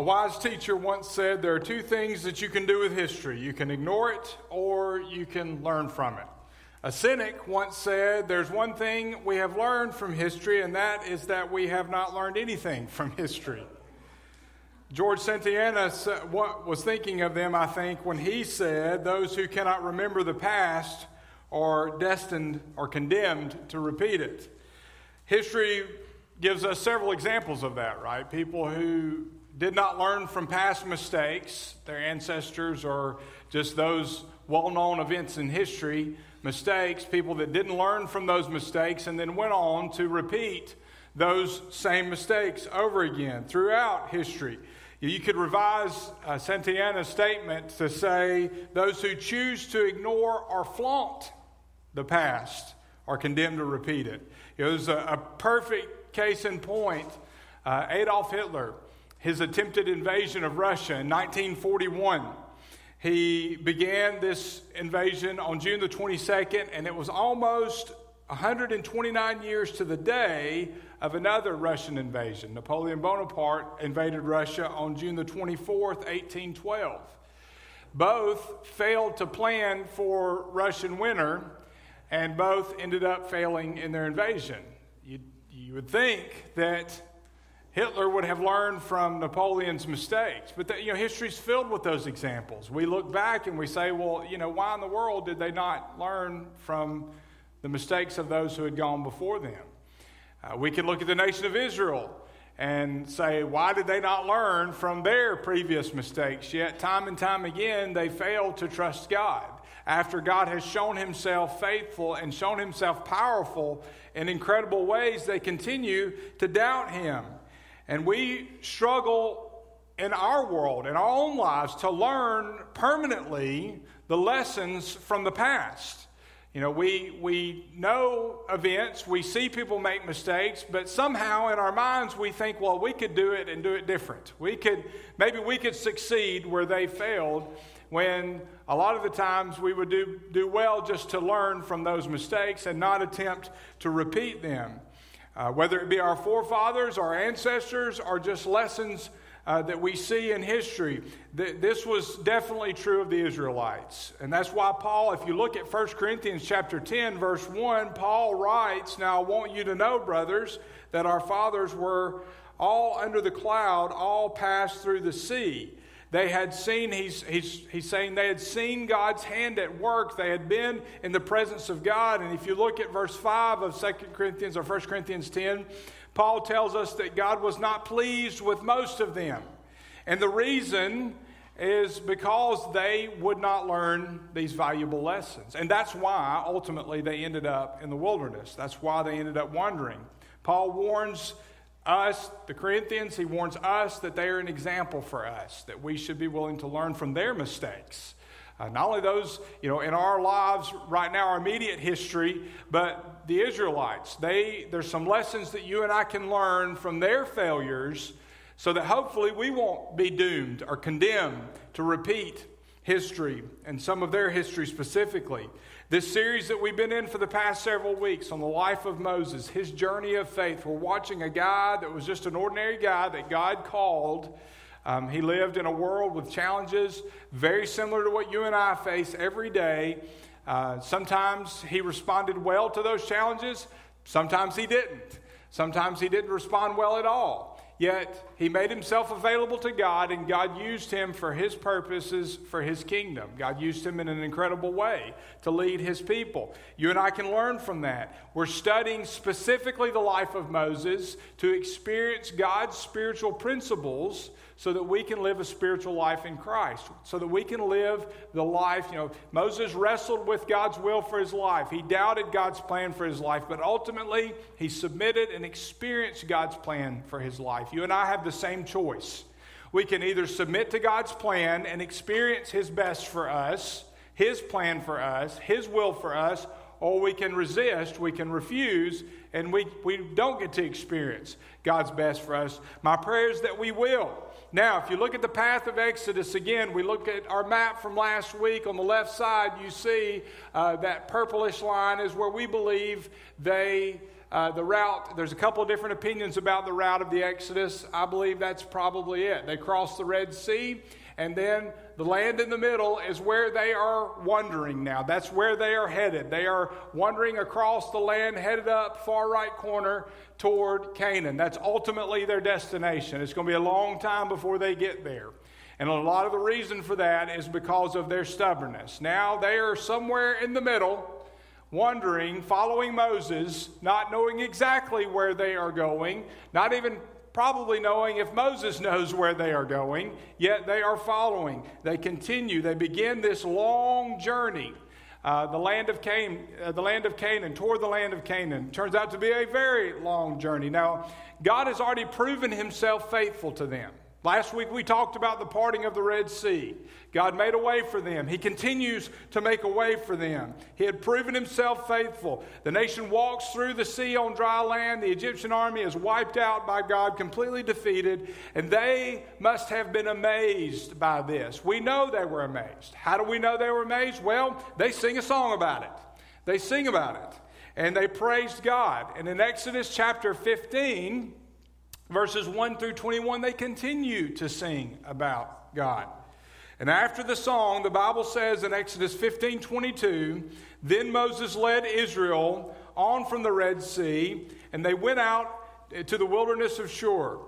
A wise teacher once said there are two things that you can do with history you can ignore it or you can learn from it. A cynic once said there's one thing we have learned from history, and that is that we have not learned anything from history. George Santayana was thinking of them, I think, when he said, Those who cannot remember the past are destined or condemned to repeat it. History gives us several examples of that, right? People who did not learn from past mistakes, their ancestors or just those well known events in history, mistakes, people that didn't learn from those mistakes and then went on to repeat those same mistakes over again throughout history. You could revise uh, Santayana's statement to say those who choose to ignore or flaunt the past are condemned to repeat it. It was a, a perfect case in point. Uh, Adolf Hitler his attempted invasion of Russia in 1941. He began this invasion on June the 22nd, and it was almost 129 years to the day of another Russian invasion. Napoleon Bonaparte invaded Russia on June the 24th, 1812. Both failed to plan for Russian winter, and both ended up failing in their invasion. You, you would think that Hitler would have learned from Napoleon's mistakes. But the, you know, history's filled with those examples. We look back and we say, well, you know, why in the world did they not learn from the mistakes of those who had gone before them? Uh, we can look at the nation of Israel and say, why did they not learn from their previous mistakes? Yet, time and time again, they failed to trust God. After God has shown himself faithful and shown himself powerful in incredible ways, they continue to doubt him. And we struggle in our world, in our own lives, to learn permanently the lessons from the past. You know, we, we know events, we see people make mistakes, but somehow in our minds we think, well, we could do it and do it different. We could, maybe we could succeed where they failed, when a lot of the times we would do, do well just to learn from those mistakes and not attempt to repeat them. Uh, whether it be our forefathers, our ancestors, or just lessons uh, that we see in history. Th- this was definitely true of the Israelites. And that's why Paul, if you look at 1 Corinthians chapter 10, verse 1, Paul writes, Now I want you to know, brothers, that our fathers were all under the cloud, all passed through the sea. They had seen, he's, he's, he's saying they had seen God's hand at work. They had been in the presence of God. And if you look at verse 5 of 2 Corinthians or 1 Corinthians 10, Paul tells us that God was not pleased with most of them. And the reason is because they would not learn these valuable lessons. And that's why ultimately they ended up in the wilderness. That's why they ended up wandering. Paul warns us, the Corinthians, he warns us that they are an example for us, that we should be willing to learn from their mistakes. Uh, not only those, you know, in our lives right now, our immediate history, but the Israelites. They, there's some lessons that you and I can learn from their failures so that hopefully we won't be doomed or condemned to repeat history and some of their history specifically. This series that we've been in for the past several weeks on the life of Moses, his journey of faith, we're watching a guy that was just an ordinary guy that God called. Um, he lived in a world with challenges very similar to what you and I face every day. Uh, sometimes he responded well to those challenges, sometimes he didn't. Sometimes he didn't respond well at all. Yet he made himself available to God, and God used him for his purposes for his kingdom. God used him in an incredible way to lead his people. You and I can learn from that. We're studying specifically the life of Moses to experience God's spiritual principles so that we can live a spiritual life in Christ, so that we can live the life. You know, Moses wrestled with God's will for his life. He doubted God's plan for his life, but ultimately he submitted and experienced God's plan for his life. You and I have the same choice. We can either submit to God's plan and experience his best for us, his plan for us, his will for us, or we can resist, we can refuse, and we, we don't get to experience God's best for us. My prayer is that we will. Now, if you look at the path of Exodus again, we look at our map from last week. On the left side, you see uh, that purplish line is where we believe they uh, the route, there's a couple of different opinions about the route of the Exodus. I believe that's probably it. They crossed the Red Sea, and then the land in the middle is where they are wandering now. That's where they are headed. They are wandering across the land, headed up far right corner toward Canaan. That's ultimately their destination. It's going to be a long time before they get there. And a lot of the reason for that is because of their stubbornness. Now they are somewhere in the middle, wandering, following Moses, not knowing exactly where they are going, not even probably knowing if Moses knows where they are going, yet they are following. They continue. They begin this long journey. Uh, the land of Canaan, uh, the land of Canaan, toward the land of Canaan, turns out to be a very long journey. Now, God has already proven Himself faithful to them. Last week we talked about the parting of the Red Sea. God made a way for them. He continues to make a way for them. He had proven himself faithful. The nation walks through the sea on dry land. The Egyptian army is wiped out by God, completely defeated, and they must have been amazed by this. We know they were amazed. How do we know they were amazed? Well, they sing a song about it. They sing about it. And they praised God. And in Exodus chapter 15, verses 1 through 21, they continue to sing about God. And after the song, the Bible says in Exodus 15 22, then Moses led Israel on from the Red Sea, and they went out to the wilderness of Shur.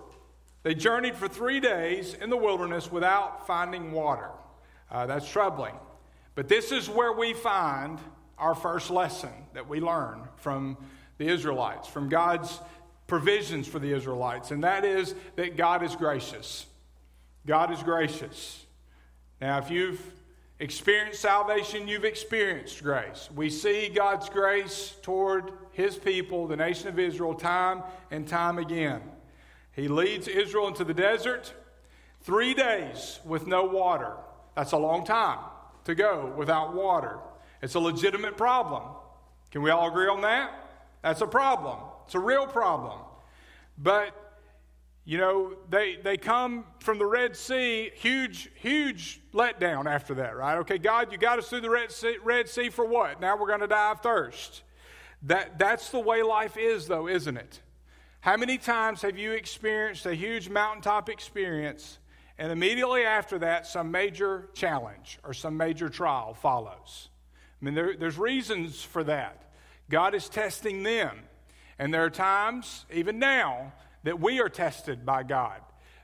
They journeyed for three days in the wilderness without finding water. Uh, that's troubling. But this is where we find our first lesson that we learn from the Israelites, from God's provisions for the Israelites, and that is that God is gracious. God is gracious. Now, if you've experienced salvation, you've experienced grace. We see God's grace toward his people, the nation of Israel, time and time again. He leads Israel into the desert, three days with no water. That's a long time to go without water. It's a legitimate problem. Can we all agree on that? That's a problem. It's a real problem. But, you know, they, they come from the Red Sea, huge, huge letdown after that, right? Okay, God, you got us through the Red Sea, Red sea for what? Now we're going to die of thirst. That, that's the way life is, though, isn't it? How many times have you experienced a huge mountaintop experience and immediately after that, some major challenge or some major trial follows? I mean, there, there's reasons for that. God is testing them. And there are times, even now, that we are tested by God.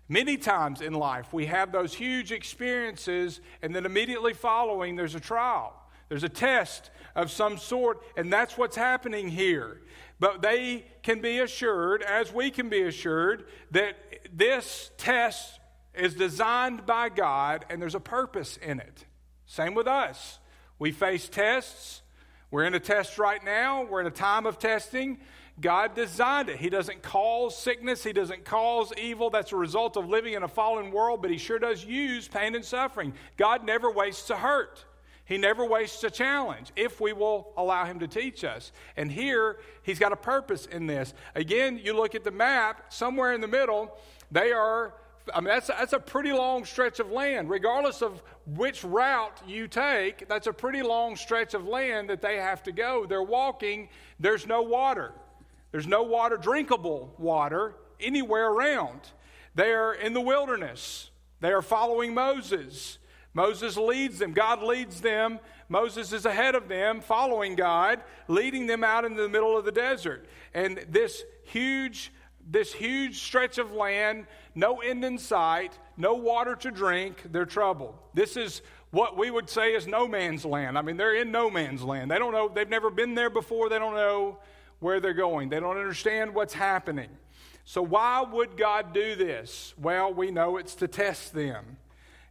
Many times in life, we have those huge experiences, and then immediately following, there's a trial. There's a test of some sort, and that's what's happening here. But they can be assured, as we can be assured, that this test is designed by God and there's a purpose in it. Same with us. We face tests. We're in a test right now. We're in a time of testing. God designed it. He doesn't cause sickness, He doesn't cause evil. That's a result of living in a fallen world, but He sure does use pain and suffering. God never wastes a hurt. He never wastes a challenge if we will allow Him to teach us. And here, He's got a purpose in this. Again, you look at the map, somewhere in the middle, they are I mean, that's, that's a pretty long stretch of land. Regardless of which route you take, that's a pretty long stretch of land that they have to go. They're walking, there's no water. There's no water, drinkable water, anywhere around. They are in the wilderness. They are following Moses. Moses leads them. God leads them. Moses is ahead of them, following God, leading them out into the middle of the desert. And this huge, this huge stretch of land, no end in sight, no water to drink, they're troubled. This is what we would say is no man's land. I mean, they're in no man's land. They don't know, they've never been there before, they don't know where they're going. They don't understand what's happening. So, why would God do this? Well, we know it's to test them.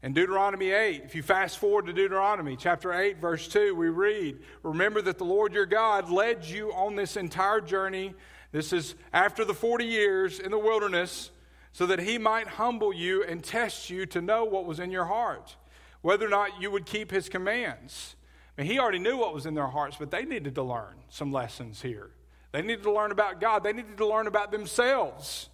In Deuteronomy 8, if you fast forward to Deuteronomy chapter 8, verse 2, we read, Remember that the Lord your God led you on this entire journey. This is after the 40 years in the wilderness, so that he might humble you and test you to know what was in your heart, whether or not you would keep his commands. I mean, he already knew what was in their hearts, but they needed to learn some lessons here. They needed to learn about God. They needed to learn about themselves.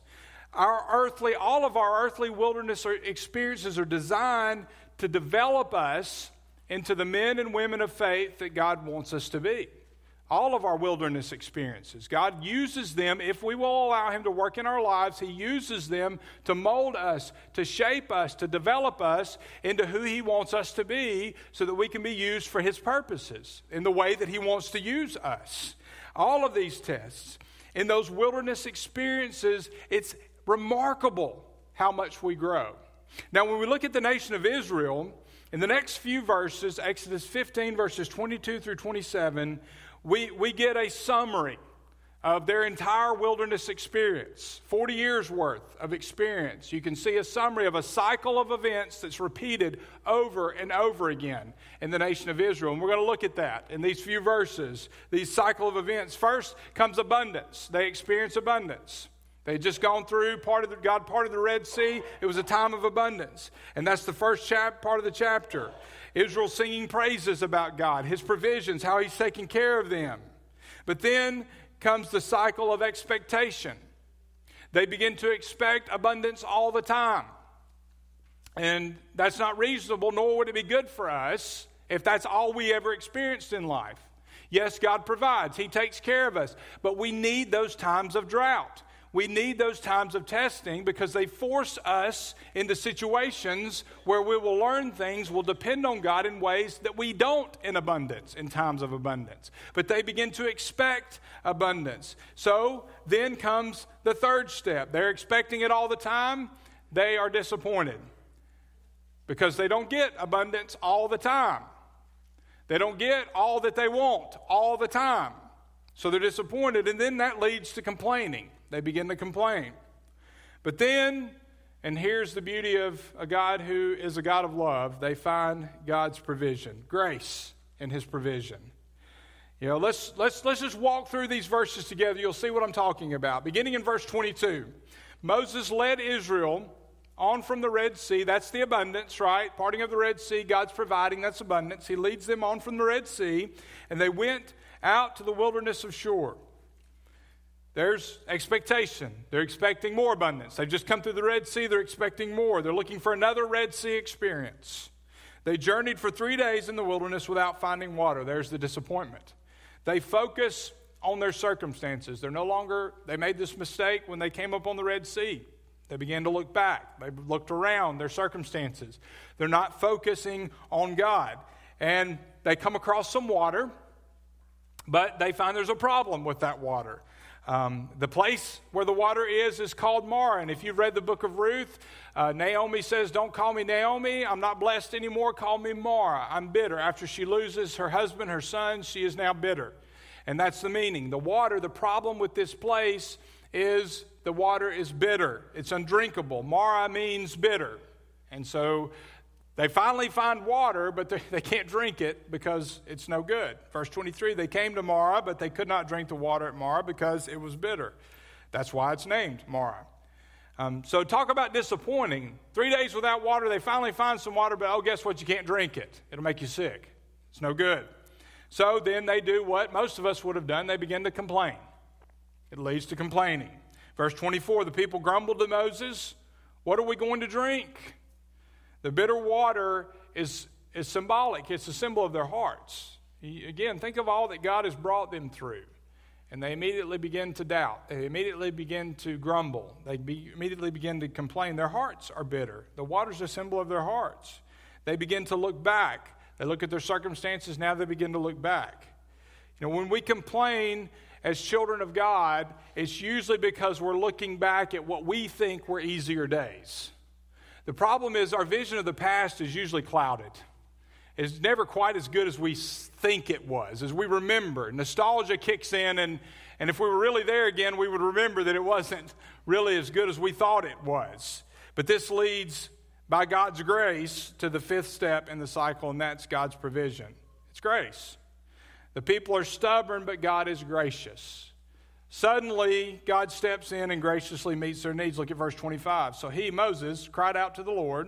Our earthly, all of our earthly wilderness experiences are designed to develop us into the men and women of faith that God wants us to be. all of our wilderness experiences. God uses them, if we will allow Him to work in our lives, He uses them to mold us, to shape us, to develop us into who He wants us to be so that we can be used for His purposes in the way that He wants to use us. All of these tests, in those wilderness experiences, it's remarkable how much we grow. Now, when we look at the nation of Israel, in the next few verses, Exodus 15, verses 22 through 27, we, we get a summary of their entire wilderness experience 40 years worth of experience. You can see a summary of a cycle of events that's repeated over and over again in the nation of Israel. And we're going to look at that in these few verses, these cycle of events. First comes abundance, they experience abundance. They had just gone through part of the, God part of the Red Sea. It was a time of abundance. And that's the first chap, part of the chapter. Israel singing praises about God, his provisions, how he's taking care of them. But then comes the cycle of expectation. They begin to expect abundance all the time. And that's not reasonable, nor would it be good for us if that's all we ever experienced in life. Yes, God provides, He takes care of us, but we need those times of drought. We need those times of testing because they force us into situations where we will learn things, will depend on God in ways that we don't in abundance, in times of abundance. But they begin to expect abundance. So then comes the third step. They're expecting it all the time, they are disappointed because they don't get abundance all the time. They don't get all that they want all the time. So they're disappointed, and then that leads to complaining. They begin to complain. But then, and here's the beauty of a God who is a God of love, they find God's provision, grace in his provision. You know, let's, let's, let's just walk through these verses together. You'll see what I'm talking about. Beginning in verse 22, Moses led Israel on from the Red Sea. That's the abundance, right? Parting of the Red Sea, God's providing, that's abundance. He leads them on from the Red Sea, and they went out to the wilderness of Shur. There's expectation. They're expecting more abundance. They've just come through the Red Sea. They're expecting more. They're looking for another Red Sea experience. They journeyed for three days in the wilderness without finding water. There's the disappointment. They focus on their circumstances. They're no longer, they made this mistake when they came up on the Red Sea. They began to look back. They looked around their circumstances. They're not focusing on God. And they come across some water, but they find there's a problem with that water. Um, the place where the water is is called Marah. And if you've read the book of Ruth, uh, Naomi says, Don't call me Naomi. I'm not blessed anymore. Call me Mara. I'm bitter. After she loses her husband, her son, she is now bitter. And that's the meaning. The water, the problem with this place is the water is bitter, it's undrinkable. Mara means bitter. And so they finally find water, but they, can't drink it because it's no good. Verse 23 they came to Marah, but they could not drink the water at Marah because it was bitter. That's why it's named Marah. Um, so, talk about disappointing. Three days without water, they finally find some water, but oh, guess what? You can't drink it. It'll make you sick. It's no good. So, then they do what most of us would have done they begin to complain. It leads to complaining. Verse 24 the people grumbled to Moses, What are we going to drink? The bitter water is, is symbolic, it's a symbol of their hearts. He, again, think of all that God has brought them through. And they immediately begin to doubt. They immediately begin to grumble. They be, immediately begin to complain. Their hearts are bitter. The water's a symbol of their hearts. They begin to look back. They look at their circumstances, now they begin to look back. You know, when we complain as children of God, it's usually because we're looking back at what we think were easier days. The problem is our vision of the past is usually clouded. It's never quite as good as we think it was, as we remember. Nostalgia kicks in, and, and if we were really there again, we would remember that it wasn't really as good as we thought it was. But this leads, by God's grace, to the fifth step in the cycle, and that's God's provision. It's grace. The people are stubborn, but God is gracious. Suddenly, God steps in and graciously meets their needs. Look at verse 25. So he, Moses, cried out to the Lord,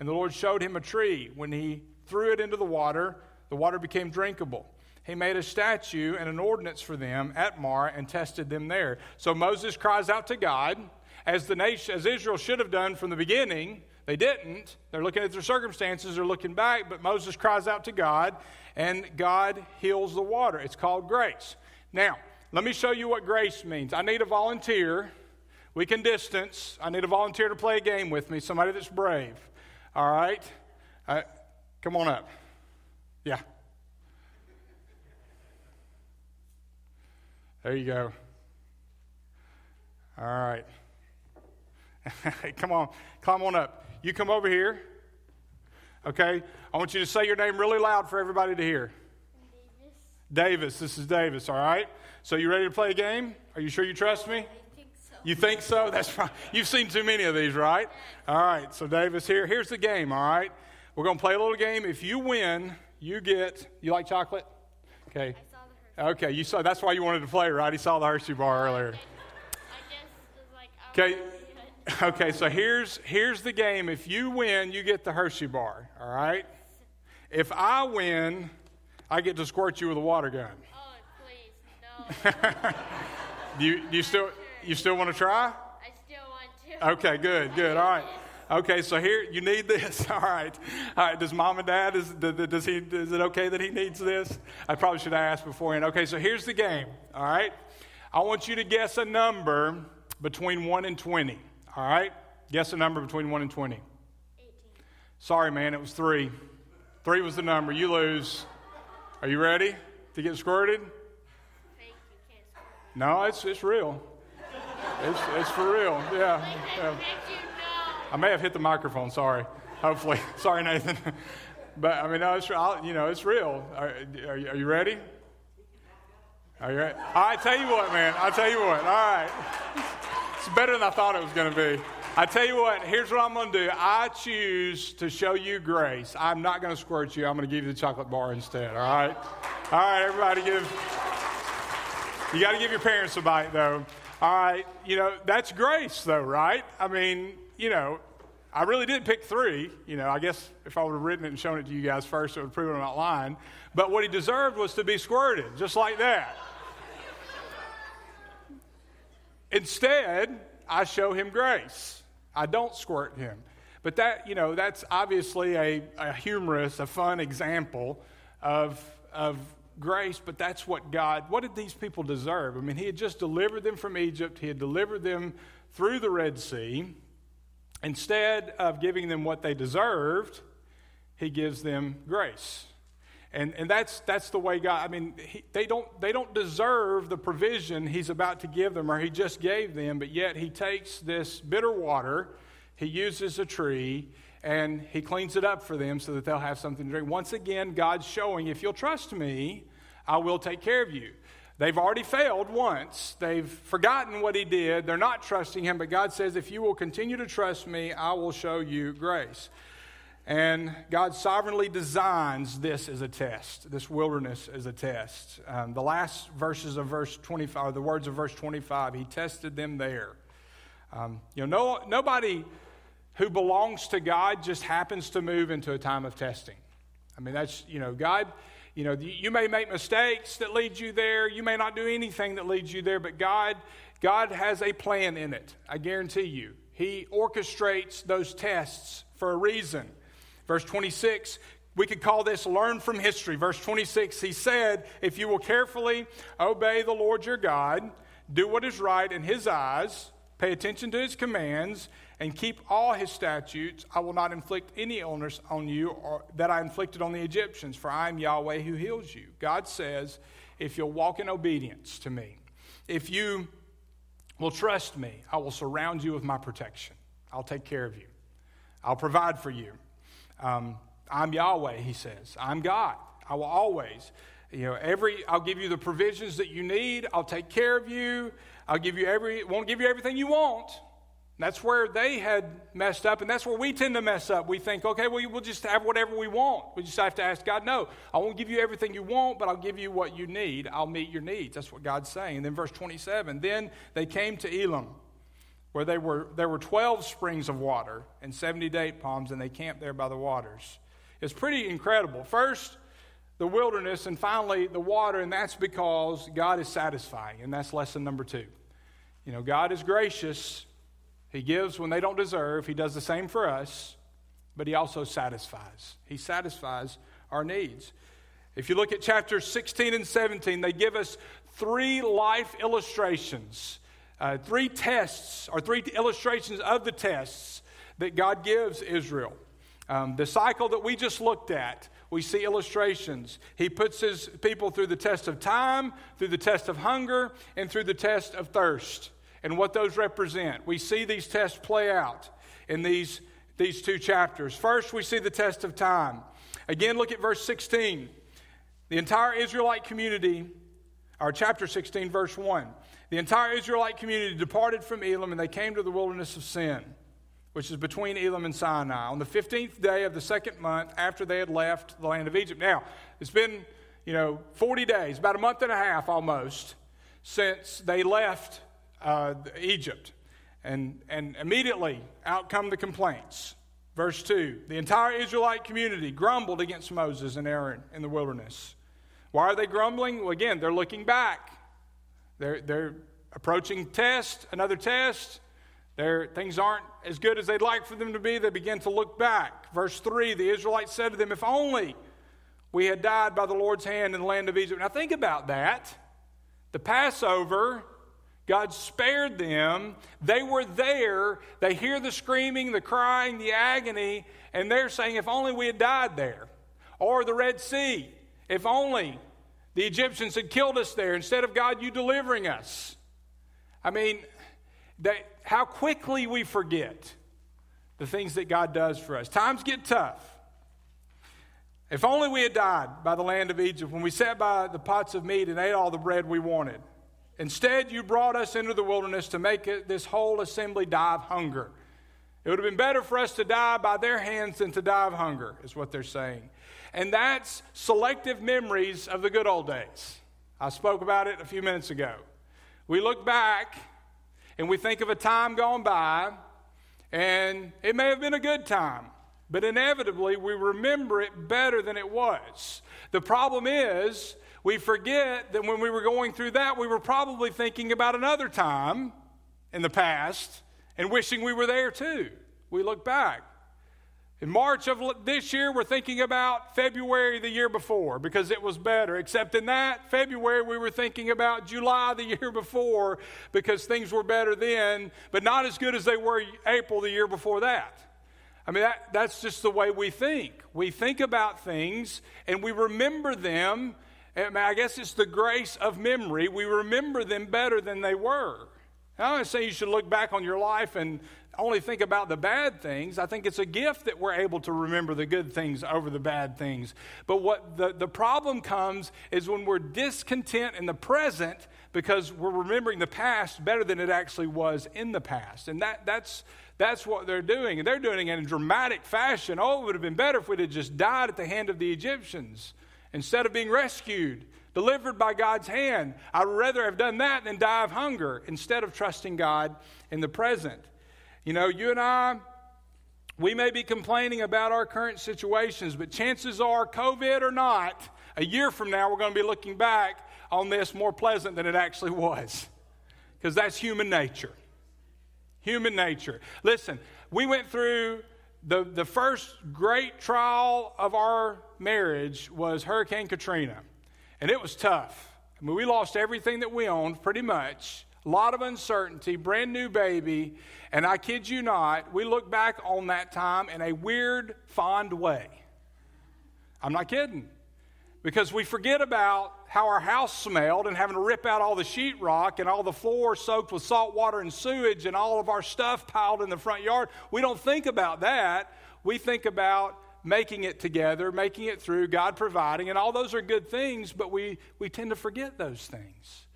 and the Lord showed him a tree. When he threw it into the water, the water became drinkable. He made a statue and an ordinance for them at Marah and tested them there. So Moses cries out to God, as the nation, as Israel should have done from the beginning. They didn't. They're looking at their circumstances, they're looking back, but Moses cries out to God, and God heals the water. It's called grace. Now, let me show you what grace means. I need a volunteer. We can distance. I need a volunteer to play a game with me, somebody that's brave. All right? Uh, come on up. Yeah. There you go. All right. come on. Come on up. You come over here. Okay? I want you to say your name really loud for everybody to hear. Davis. Davis. This is Davis, all right? So you ready to play a game? Are you sure you trust me? I think so. You think so? That's fine. You've seen too many of these, right? All right. So Davis here. Here's the game, all right? We're going to play a little game. If you win, you get You like chocolate? Okay. I saw the Hershey. Okay, you saw that's why you wanted to play, right? He saw the Hershey bar earlier. I just was like, Okay. wanna do it. Okay, so here's here's the game. If you win, you get the Hershey bar, all right? If I win, I get to squirt you with a water gun. Do you, do you still you still want to try? I still want to. Okay, good, good. All right. Okay, so here you need this. All right, all right. Does mom and dad is does he is it okay that he needs this? I probably should have asked beforehand. Okay, so here's the game. All right, I want you to guess a number between one and twenty. All right, guess a number between one and twenty. 18. Sorry, man, it was three. Three was the number. You lose. Are you ready to get squirted? Fake, you can't score. No, it's it's real. It's it's for real. Yeah. I yeah. bet you know. I may have hit the microphone. Sorry. Hopefully. Sorry, Nathan. But I mean, no, it's I'll, you know it's real. Are, are, you, are you ready? Are you ready? All right. Tell you what, man. I'll tell you what. All right. It's better than I thought it was going to be. I tell you what. Here's what I'm going to do. I choose to show you grace. I'm not going to squirt you. I'm going to give you the chocolate bar instead. All right. All right. Everybody, give. You got to give your parents a bite, though. All right. You know, that's grace, though, right? I mean, you know, I really did pick three. You know, I guess if I would have written it and shown it to you guys first, it would prove I'm not lying. But what he deserved was to be squirted, just like that. Instead, I show him grace. I don't squirt him. But that, you know, that's obviously a, a humorous, a fun example of, of grace, but that's what God, what did these people deserve? I mean, He had just delivered them from Egypt, He had delivered them through the Red Sea. Instead of giving them what they deserved, He gives them grace. And, and that's, that's the way God, I mean, he, they, don't, they don't deserve the provision He's about to give them or He just gave them, but yet He takes this bitter water, He uses a tree, and He cleans it up for them so that they'll have something to drink. Once again, God's showing if you'll trust me, I will take care of you. They've already failed once. They've forgotten what he did. They're not trusting him. But God says, if you will continue to trust me, I will show you grace. And God sovereignly designs this as a test, this wilderness as a test. Um, the last verses of verse 25, the words of verse 25, he tested them there. Um, you know, no, nobody who belongs to God just happens to move into a time of testing. I mean, that's, you know, God, you know, you may make mistakes that lead you there. You may not do anything that leads you there, but God, God has a plan in it. I guarantee you. He orchestrates those tests for a reason. Verse 26, we could call this learn from history. Verse 26, he said, If you will carefully obey the Lord your God, do what is right in his eyes, pay attention to his commands, and keep all his statutes, I will not inflict any illness on you or that I inflicted on the Egyptians, for I am Yahweh who heals you. God says, If you'll walk in obedience to me, if you will trust me, I will surround you with my protection. I'll take care of you. I'll provide for you. Um, I'm Yahweh, he says. I'm God. I will always, you know, every, I'll give you the provisions that you need. I'll take care of you. I'll give you every, won't give you everything you want. That's where they had messed up, and that's where we tend to mess up. We think, okay, well, we'll just have whatever we want. We just have to ask God, no, I won't give you everything you want, but I'll give you what you need. I'll meet your needs. That's what God's saying. And then verse 27, then they came to Elim, where they were, there were 12 springs of water and 70 date palms, and they camped there by the waters. It's pretty incredible. First, the wilderness, and finally, the water, and that's because God is satisfying, and that's lesson number two. You know, God is gracious. He gives when they don't deserve. He does the same for us. but He also satisfies. He satisfies our needs. If you look at chapters 16 and 17, they give us three life illustrations, uh, three tests, or three illustrations of the tests that God gives Israel. Um, the cycle that we just looked at, we see illustrations. He puts his people through the test of time, through the test of hunger, and through the test of thirst, and what those represent. We see these tests play out in these, these two chapters. First, we see the test of time. Again, look at verse 16. The entire Israelite community, or chapter 16, verse 1. The entire Israelite community departed from Elim and they came to the wilderness of Sin, which is between Elim and Sinai, on the 15th day of the second month after they had left the land of Egypt. Now, it's been, you know, 40 days, about a month and a half almost, since they left uh, Egypt. And, and immediately out come the complaints. Verse 2 The entire Israelite community grumbled against Moses and Aaron in the wilderness. Why are they grumbling? Well, again, they're looking back. They're, they're approaching test, another test. Their, things aren't as good as they'd like for them to be. They begin to look back. Verse 3 The Israelites said to them, If only we had died by the Lord's hand in the land of Egypt. Now, think about that. The Passover, God spared them. They were there. They hear the screaming, the crying, the agony, and they're saying, If only we had died there. Or the Red Sea. If only the Egyptians had killed us there instead of God, you delivering us. I mean, they, how quickly we forget the things that God does for us. Times get tough. If only we had died by the land of Egypt when we sat by the pots of meat and ate all the bread we wanted. Instead, you brought us into the wilderness to make it, this whole assembly die of hunger. It would have been better for us to die by their hands than to die of hunger, is what they're saying and that's selective memories of the good old days. I spoke about it a few minutes ago. We look back and we think of a time gone by, and it may have been a good time, but inevitably we remember it better than it was. The problem is, we forget that when we were going through that, we were probably thinking about another time in the past and wishing we were there too. We look back. In March of this year, we're thinking about February the year before because it was better. Except in that February, we were thinking about July the year before because things were better then, but not as good as they were April the year before that. I mean, that, that's just the way we think. We think about things and we remember them. I, guess it's the grace of memory. We remember them better than they were. I don't say you should look back on your life and only think about the bad things. I think it's a gift that we're able to remember the good things over the bad things. But what the, the problem comes is when we're discontent in the present because we're remembering the past better than it actually was in the past. And that, that's, that's what they're doing. And they're doing it in a dramatic fashion. Oh, it would have been better if we'd have just died at the hand of the Egyptians instead of being rescued, delivered by God's hand. I'd rather have done that than die of hunger instead of trusting God in the present. You know, you and I, we may be complaining about our current situations, but chances are, COVID or not, a year from now, we're going to be looking back on this more pleasant than it actually was. Because that's human nature. Human nature. Listen, we went through the, the first great trial of our marriage was Hurricane Katrina, and it was tough. I mean, we lost everything that we owned pretty much a lot of uncertainty, brand new baby, and I kid you not, we look back on that time in a weird, fond way. I'm not kidding. Because we forget about how our house smelled and having to rip out all the sheetrock and all the floor soaked with salt water and sewage and all of our stuff piled in the front yard. We don't think about that. We think about making it together, making it through, God providing, and all those are good things, but we, we tend to forget those things.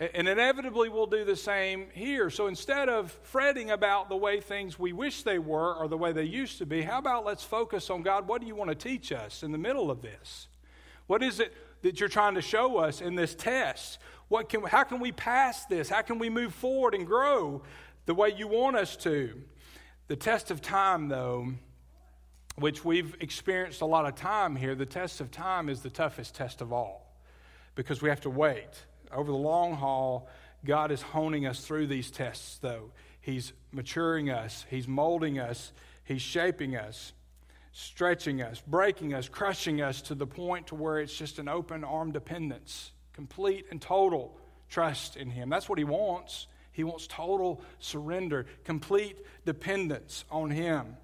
And inevitably, we'll do the same here. So instead of fretting about the way things we wish they were or the way they used to be, how about let's focus on God? What do you want to teach us in the middle of this? What is it that you're trying to show us in this test? What can, how can we pass this? How can we move forward and grow the way you want us to? The test of time, though, which we've experienced a lot of time here, the test of time is the toughest test of all because we have to wait over the long haul, God is honing us through these tests, though. He's maturing us, He's molding us, He's shaping us. Stretching us, breaking us, crushing us to the point to where it's just an open arm dependence, complete and total trust in Him. That's what He wants. He wants total surrender, complete dependence on Him.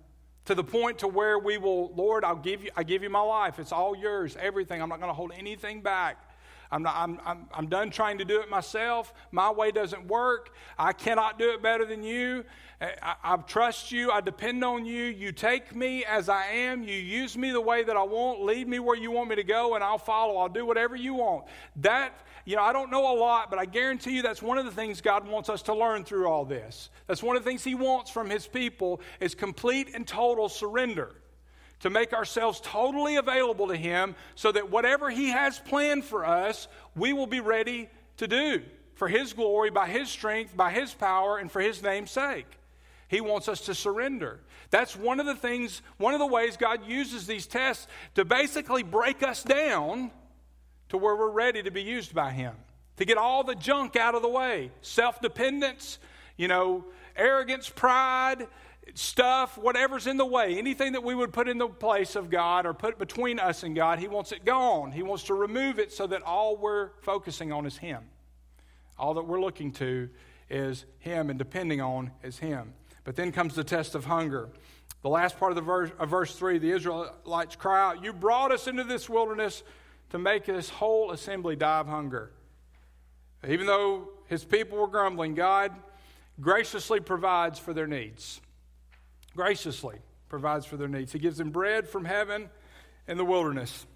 To the point to where we will, Lord, I'll give you, I give you my life. It's all yours, everything. I'm not going to hold anything back. I'm, not, I'm, I'm, I'm done trying to do it myself. My way doesn't work. I cannot do it better than you. Eh, I, I, trust you. I depend on you. You take me as I am. You use me the way that I want. Lead me where you want me to go, and I'll follow. I'll do whatever you want. That, you know, I don't know a lot, but I guarantee you that's one of the things God wants us to learn through all this. That's one of the things He wants from His people is complete and total surrender to make ourselves totally available to Him so that whatever He has planned for us, we will be ready to do for His glory, by His strength, by His power, and for His name's sake. He wants us to surrender. That's one of the things, one of the ways God uses these tests to basically break us down to where we're ready to be used by Him, to get all the junk out of the way self dependence, you know, arrogance, pride, stuff, whatever's in the way, anything that we would put in the place of God or put between us and God, He wants it gone. He wants to remove it so that all we're focusing on is Him. All that we're looking to is Him and depending on is Him. But then comes the test of hunger. The last part of, the verse, of verse 3 the Israelites cry out, You brought us into this wilderness to make this whole assembly die of hunger. Even though his people were grumbling, God graciously provides for their needs graciously provides for their needs. He gives them bread from heaven in the wilderness.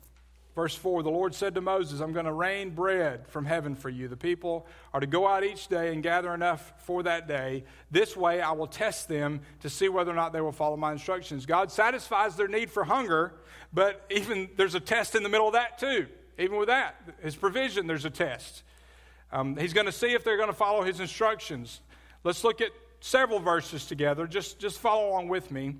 Verse 4 The Lord said to Moses, I'm going to rain bread from heaven for you. The people are to go out each day and gather enough for that day. This way I will test them to see whether or not they will follow my instructions. God satisfies their need for hunger, but even there's a test in the middle of that too. Even with that, his provision, there's a test. Um, he's going to see if they're going to follow his instructions. Let's look at several verses together. Just, just follow along with me.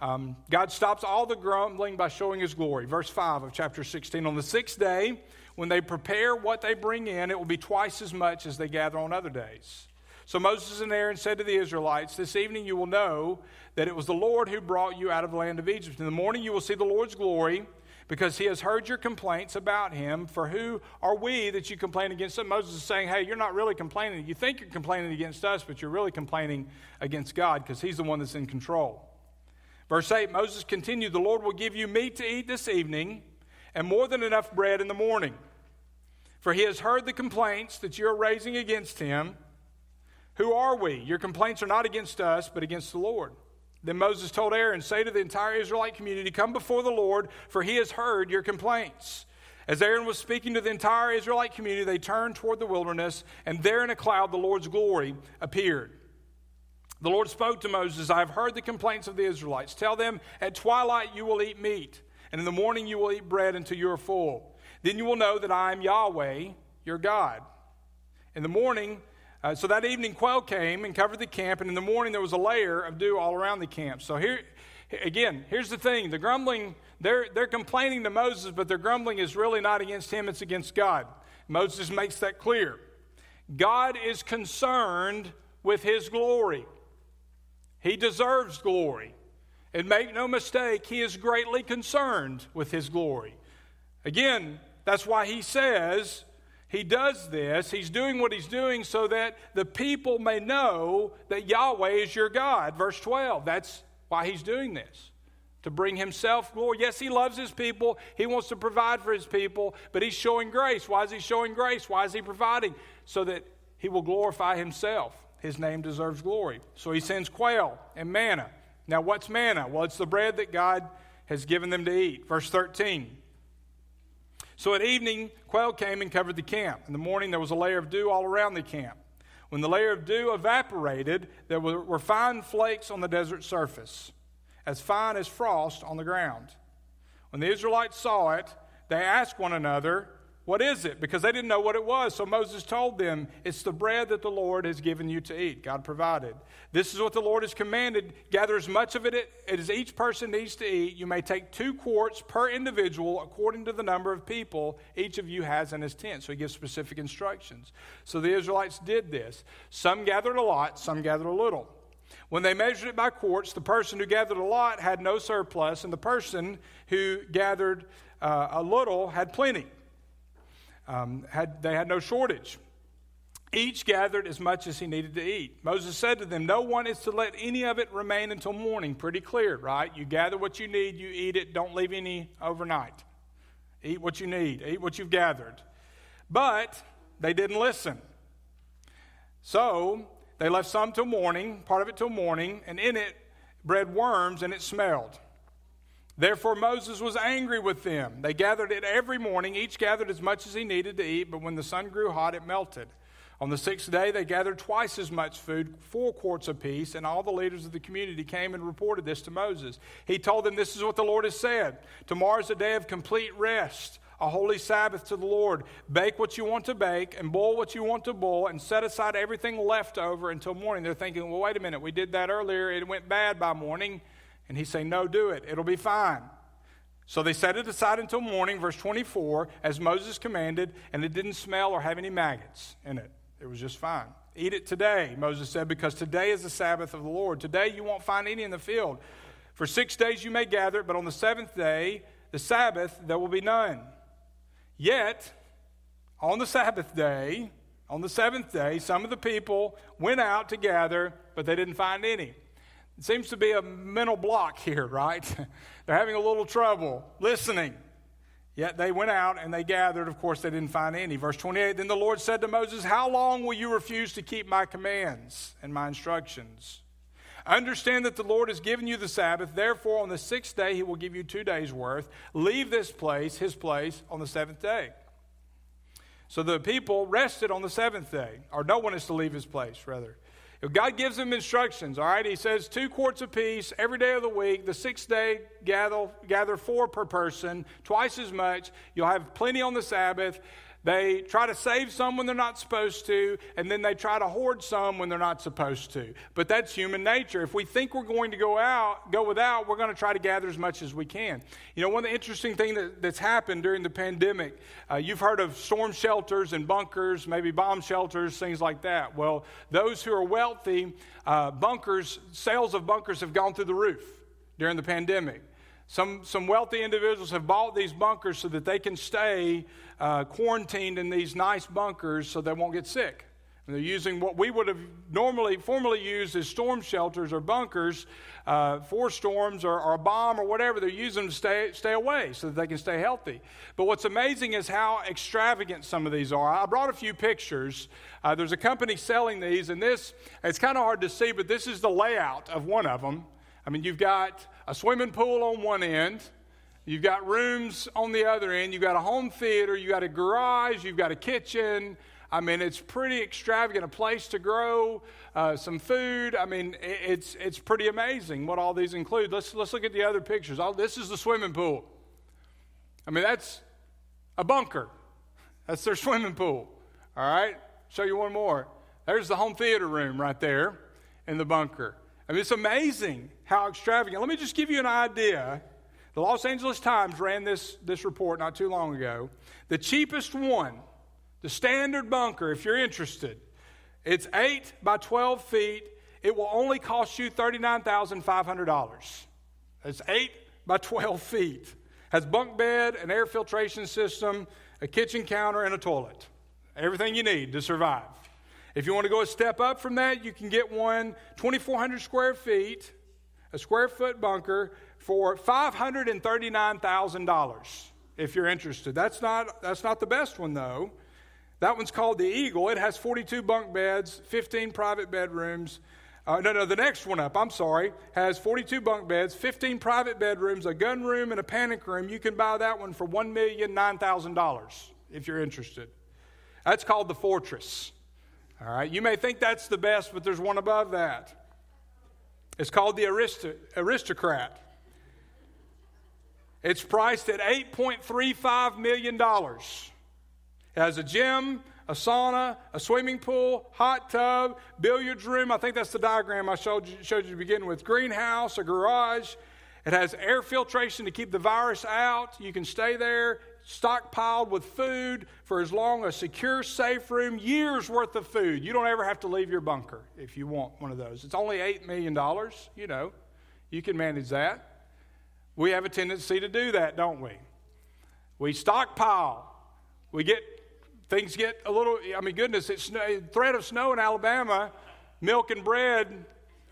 Um, God stops all the grumbling by showing his glory. Verse 5 of chapter 16. On the sixth day, when they prepare what they bring in, it will be twice as much as they gather on other days. So Moses and Aaron said to the Israelites, This evening you will know that it was the Lord who brought you out of the land of Egypt. In the morning you will see the Lord's glory because he has heard your complaints about him. For who are we that you complain against him? Moses is saying, hey, you're not really complaining. You think you're complaining against us, but you're really complaining against God because he's the one that's in control. Verse 8 Moses continued, The Lord will give you meat to eat this evening and more than enough bread in the morning. For he has heard the complaints that you're raising against him. Who are we? Your complaints are not against us, but against the Lord. Then Moses told Aaron, Say to the entire Israelite community, Come before the Lord, for he has heard your complaints. As Aaron was speaking to the entire Israelite community, they turned toward the wilderness, and there in a cloud the Lord's glory appeared. The Lord spoke to Moses, I have heard the complaints of the Israelites. Tell them, At twilight you will eat meat, and in the morning you will eat bread until you are full. Then you will know that I am Yahweh, your God. In the morning, uh, so that evening, quail came and covered the camp, and in the morning there was a layer of dew all around the camp. So here, again, here's the thing: the grumbling, they're they're complaining to Moses, but their grumbling is really not against him; it's against God. Moses makes that clear. God is concerned with His glory. He deserves glory. And make no mistake, He is greatly concerned with His glory. Again, that's why He says he does this, he's doing what he's doing so that the people may know that Yahweh is your God. Verse 12, that's why he's doing this. To bring himself glory. Yes, he loves his people. He wants to provide for his people, but he's showing grace. Why is he showing grace? Why is he providing? So that he will glorify himself. His name deserves glory. So he sends quail and manna. Now, what's manna? Well, it's the bread that God has given them to eat. Verse 13. So at evening, quail came and covered the camp. In the morning, there was a layer of dew all around the camp. When the layer of dew evaporated, there were fine flakes on the desert surface, as fine as frost on the ground. When the Israelites saw it, they asked one another, what is it? Because they didn't know what it was. So Moses told them, It's the bread that the Lord has given you to eat. God provided. This is what the Lord has commanded. Gather as much of it as each person needs to eat. You may take two quarts per individual according to the number of people each of you has in his tent. So he gives specific instructions. So the Israelites did this. Some gathered a lot, some gathered a little. When they measured it by quarts, the person who gathered a lot had no surplus, and the person who gathered uh, a little had plenty. Um, had, they had no shortage. Each gathered as much as he needed to eat. Moses said to them, No one is to let any of it remain until morning. Pretty clear, right? You gather what you need, you eat it, don't leave any overnight. Eat what you need, eat what you've gathered. But they didn't listen. So they left some till morning, part of it till morning, and in it bred worms, and it smelled. Therefore Moses was angry with them. They gathered it every morning, each gathered as much as he needed to eat, but when the sun grew hot, it melted. On the sixth day, they gathered twice as much food, four quarts apiece, and all the leaders of the community came and reported this to Moses. He told them, This is what the Lord has said Tomorrow is a day of complete rest, a holy Sabbath to the Lord. Bake what you want to bake, and boil what you want to boil, and set aside everything left over until morning. They're thinking, Well, wait a minute, we did that earlier, it went bad by morning. And he's saying, No, do it, it'll be fine. So they set it aside until morning, verse 24, as Moses commanded, and it didn't smell or have any maggots in it. It was just fine. Eat it today, Moses said, because today is the Sabbath of the Lord. Today you won't find any in the field. For six days you may gather it, but on the seventh day, the Sabbath, there will be none. Yet, on the Sabbath day, on the seventh day, some of the people went out to gather, but they didn't find any. It seems to be a mental block here, right? They're having a little trouble listening. Yet they went out and they gathered. Of course, they didn't find any. Verse 28 Then the Lord said to Moses, How long will you refuse to keep my commands and my instructions? Understand that the Lord has given you the Sabbath. Therefore, on the sixth day, he will give you two days' worth. Leave this place, his place, on the seventh day. So the people rested on the seventh day, or no one is to leave his place, rather. God gives them instructions, all right? He says two quarts apiece every day of the week. The sixth day, gather, gather four per person, twice as much. You'll have plenty on the Sabbath. They try to save some when they're not supposed to, and then they try to hoard some when they're not supposed to. But that's human nature. If we think we're going to go out, go without, we're going to try to gather as much as we can. You know, one of the interesting things that, that's happened during the pandemic, uh, you've heard of storm shelters and bunkers, maybe bomb shelters, things like that. Well, those who are wealthy, uh, bunkers, sales of bunkers have gone through the roof during the pandemic. Some, some wealthy individuals have bought these bunkers so that they can stay uh, quarantined in these nice bunkers so they won't get sick. And they're using what we would have normally, formerly used as storm shelters or bunkers uh, for storms or, or, a bomb or whatever. They're using them to stay, stay away so that they can stay healthy. But what's amazing is how extravagant some of these are. I brought a few pictures. Uh, there's a company selling these, and this, it's kind of hard to see, but this is the layout of one of them. I mean, you've got a swimming pool on one end. You've got rooms on the other end. You've got a home theater. You've got a garage. You've got a kitchen. I mean, it's pretty extravagant. A place to grow uh, some food. I mean, it's, it's pretty amazing what all these include. Let's, let's look at the other pictures. All, this is the swimming pool. I mean, that's a bunker. That's their swimming pool. All right? Show you one more. There's the home theater room right there in the bunker. I mean, it's amazing how extravagant. Let me just give you an idea. The Los Angeles Times ran this, this report not too long ago. The cheapest one, the standard bunker, if you're interested, it's 8 by 12 feet. It will only cost you $39,500. It's 8 by 12 feet. Has bunk bed, an air filtration system, a kitchen counter, and a toilet. Everything you need to survive. If you want to go a step up from that, you can get one 2,400 square feet, a square foot bunker for $539,000 if you're interested. That's not, that's not the best one, though. That one's called the Eagle. It has 42 bunk beds, 15 private bedrooms. Uh, no, no, the next one up, I'm sorry, has 42 bunk beds, 15 private bedrooms, a gun room, and a panic room. You can buy that one for $1,009,000 if you're interested. That's called the Fortress. All right, you may think that's the best, but there's one above that. It's called the Aristocrat. It's priced at $8.35 million. It has a gym, a sauna, a swimming pool, hot tub, billiards room. I think that's the diagram I showed you, showed you to begin with. Greenhouse, a garage. It has air filtration to keep the virus out. You can stay there. stockpiled with food for as long, a secure, safe room, years worth of food. You don't ever have to leave your bunker if you want one of those. It's only $8 million, you know, you can manage that. We have a tendency to do that, don't we? We stockpile. We get, things get a little, I mean, goodness, it's threat of snow in Alabama, milk and bread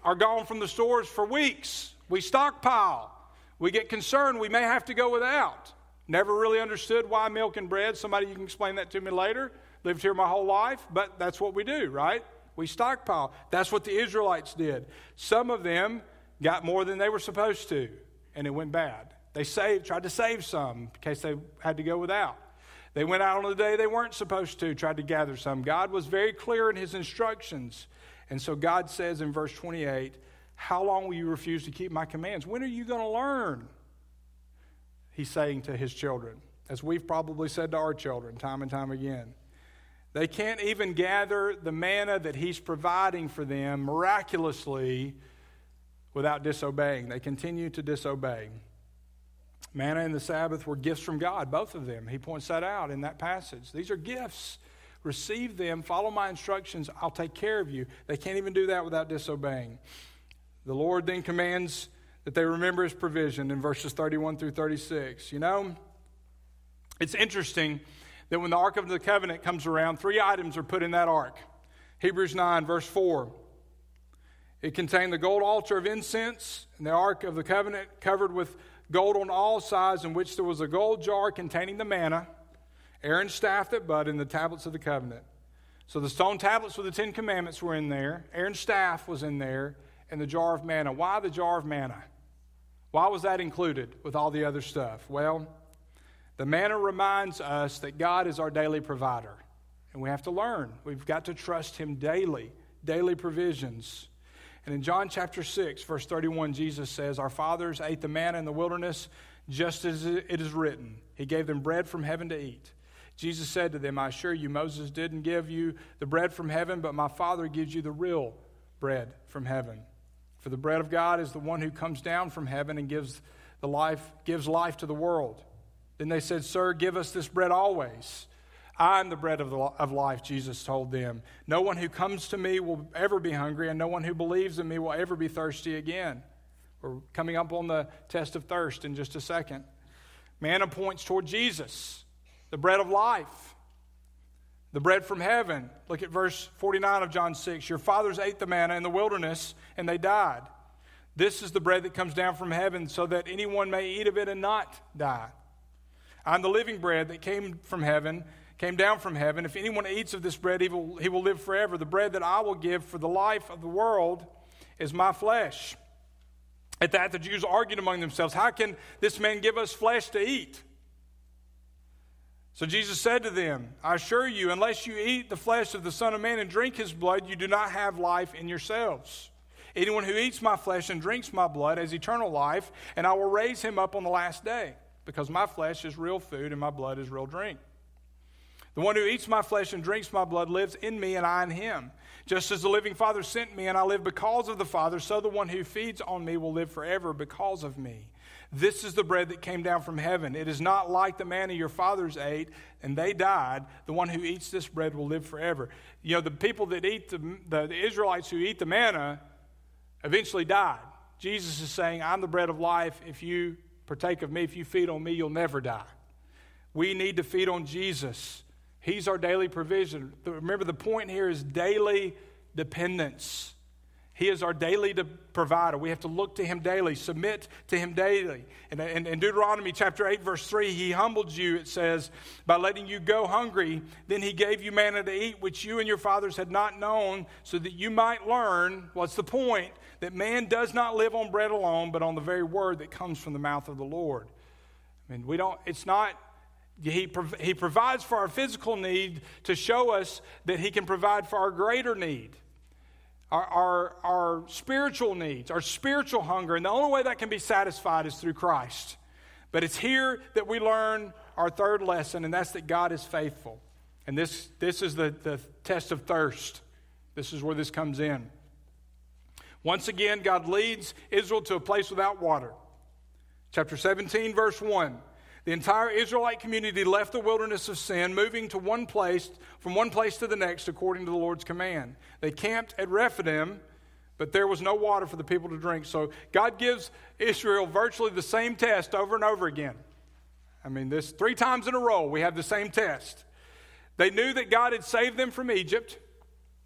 are gone from the stores for weeks. We stockpile. We get concerned we may have to go without. Never really understood why milk and bread. Somebody, you can explain that to me later. Lived here my whole life, but that's what we do, right? We stockpile. That's what the Israelites did. Some of them got more than they were supposed to, and it went bad. They saved, tried to save some in case they had to go without. They went out on the day they weren't supposed to, tried to gather some. God was very clear in his instructions. And so God says in verse 28 How long will you refuse to keep my commands? When are you going to learn? he's saying to his children, as we've probably said to our children time and time again. They can't even gather the manna that he's providing for them miraculously without disobeying. They continue to disobey. Manna and the Sabbath were gifts from God, both of them. He points that out in that passage. These are gifts. Receive them, follow my instructions, I'll take care of you. They can't even do that without disobeying. The Lord then commands that they remember his provision in verses 31 through 36. You know, it's interesting that when the Ark of the Covenant comes around, three items are put in that ark. Hebrews 9, verse 4. It contained the gold altar of incense and the Ark of the Covenant covered with gold on all sides, in which there was a gold jar containing the manna, Aaron's staff that budded, and the tablets of the covenant. So the stone tablets with the Ten Commandments were in there, Aaron's staff was in there, and the jar of manna. Why the jar of manna? Why was that included with all the other stuff? Well, the manna reminds us that God is our daily provider. And we have to learn. We've got to trust Him daily, daily provisions. And in John chapter 6, verse 31, Jesus says, Our fathers ate the manna in the wilderness just as it is written. He gave them bread from heaven to eat. Jesus said to them, I assure you, Moses didn't give you the bread from heaven, but my Father gives you the real bread from heaven. For the bread of God is the one who comes down from heaven and gives the life gives life to the world. Then they said, "Sir, give us this bread always." I am the bread of, the, of life, Jesus told them. No one who comes to me will ever be hungry, and no one who believes in me will ever be thirsty again. We're coming up on the test of thirst in just a second. Manna points toward Jesus, the bread of life the bread from heaven. Look at verse 49 of John 6. Your fathers ate the manna in the wilderness, and they died. This is the bread that comes down from heaven, so that anyone may eat of it and not die. I'm the living bread that came from heaven, came down from heaven. If anyone eats of this bread, he will, he will live forever. The bread that I will give for the life of the world is my flesh. At that, the Jews argued among themselves, How can this man give us flesh to eat? So Jesus said to them, I assure you, unless you eat the flesh of the Son of Man and drink his blood, you do not have life in yourselves. Anyone who eats my flesh and drinks my blood has eternal life, and I will raise him up on the last day, because my flesh is real food and my blood is real drink. The one who eats my flesh and drinks my blood lives in me, and I in him. Just as the living Father sent me, and I live because of the Father, so the one who feeds on me will live forever because of me. This is the bread that came down from heaven. It is not like the manna your fathers ate and they died. The one who eats this bread will live forever. You know, the people that eat the, the, the Israelites who eat the manna eventually died. Jesus is saying, I'm the bread of life. If you partake of me, if you feed on me, you'll never die. We need to feed on Jesus. He's our daily provision. Remember, the point here is daily dependence. He is our daily provider. We have to look to Him daily, submit to Him daily. And in, Deuteronomy chapter 8, verse 3, He humbled you, it says, by letting you go hungry. Then He gave you manna to eat, which you and your fathers had not known, so that you might learn what's the point? That man does not live on bread alone, but on the very word that comes from the mouth of the Lord. I mean, we don't, it's not he, he provides for our physical need to show us that He can provide for our greater need our, our, our spiritual needs, our spiritual hunger. And the only way that can be satisfied is through Christ. But it's here that we learn our third lesson, and that's that God is faithful. And this, this is the, the test of thirst. This is where this comes in. Once again, God leads Israel to a place without water. Chapter 17, verse 1. The entire Israelite community left the wilderness of sin, moving to one place, from one place to the next, according to the Lord's command. They camped at Rephidim, but there was no water for the people to drink. So God gives Israel virtually the same test over and over again. I mean, this three times in a row, we have the same test. They knew that God had saved them from Egypt,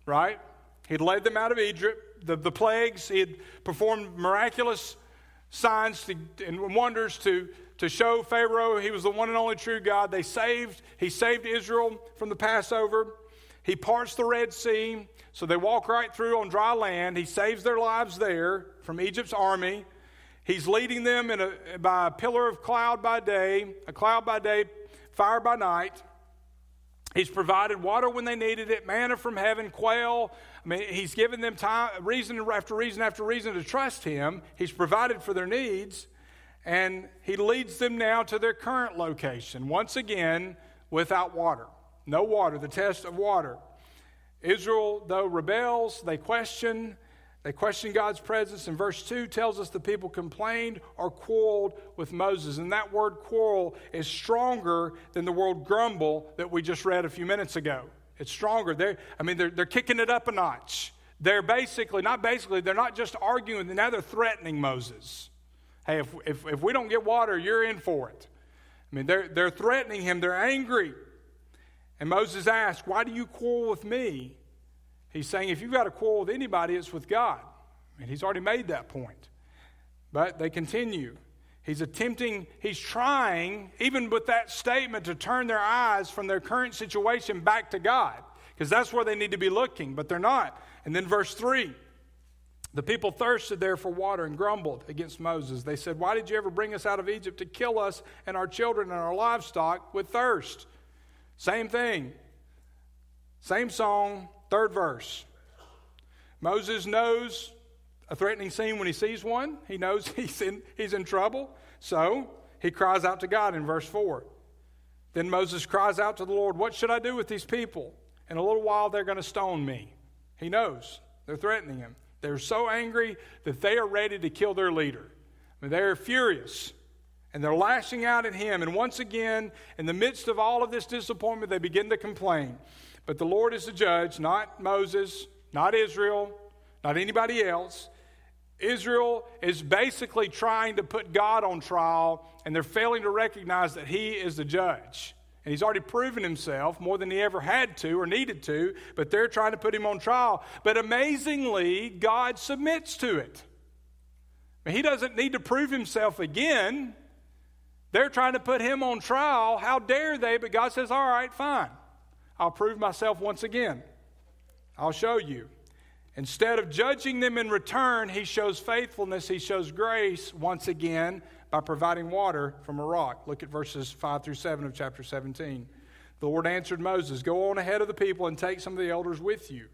right? He'd led them out of Egypt, the, the plagues, he had performed miraculous signs to, and wonders to, to show Pharaoh he was the one and only true God. They saved, he saved Israel from the Passover. He parts the Red Sea, so they walk right through on dry land. He saves their lives there from Egypt's army. He's leading them in a, by a pillar of cloud by day, a cloud by day, fire by night. He's provided water when they needed it, manna from heaven, quail. I mean, he's given them time, reason after reason after reason to trust him. He's provided for their needs, and he leads them now to their current location, once again, without water. No water, the test of water. Israel, though, rebels, they question. They question God's presence. And verse 2 tells us the people complained or quarreled with Moses. And that word quarrel is stronger than the word grumble that we just read a few minutes ago. It's stronger. They're, I mean, they're, they're kicking it up a notch. They're basically, not basically, they're not just arguing, now they're threatening Moses. Hey, if, if, if we don't get water, you're in for it. I mean, they're, they're threatening him, they're angry. And Moses asked, Why do you quarrel with me? He's saying, If you've got a quarrel with anybody, it's with God. And he's already made that point. But they continue. He's attempting, he's trying, even with that statement, to turn their eyes from their current situation back to God, because that's where they need to be looking, but they're not. And then verse 3 the people thirsted there for water and grumbled against Moses. They said, Why did you ever bring us out of Egypt to kill us and our children and our livestock with thirst? Same thing. Same song, third verse. Moses knows a threatening scene when he sees one. He knows he's in, he's in trouble. So he cries out to God in verse 4. Then Moses cries out to the Lord, What should I do with these people? In a little while, they're going to stone me. He knows. They're threatening him. They're so angry that they are ready to kill their leader. I mean, they're furious and they're lashing out at him. And once again, in the midst of all of this disappointment, they begin to complain. But the Lord is the judge, not Moses, not Israel, not anybody else. Israel is basically trying to put God on trial, and they're failing to recognize that He is the judge. And He's already proven Himself more than He ever had to or needed to, but they're trying to put Him on trial. But amazingly, God submits to it. He doesn't need to prove Himself again. They're trying to put him on trial. How dare they? But God says, All right, fine. I'll prove myself once again. I'll show you. Instead of judging them in return, he shows faithfulness, he shows grace once again by providing water from a rock. Look at verses 5 through 7 of chapter 17. The Lord answered Moses, Go on ahead of the people and take some of the elders with you.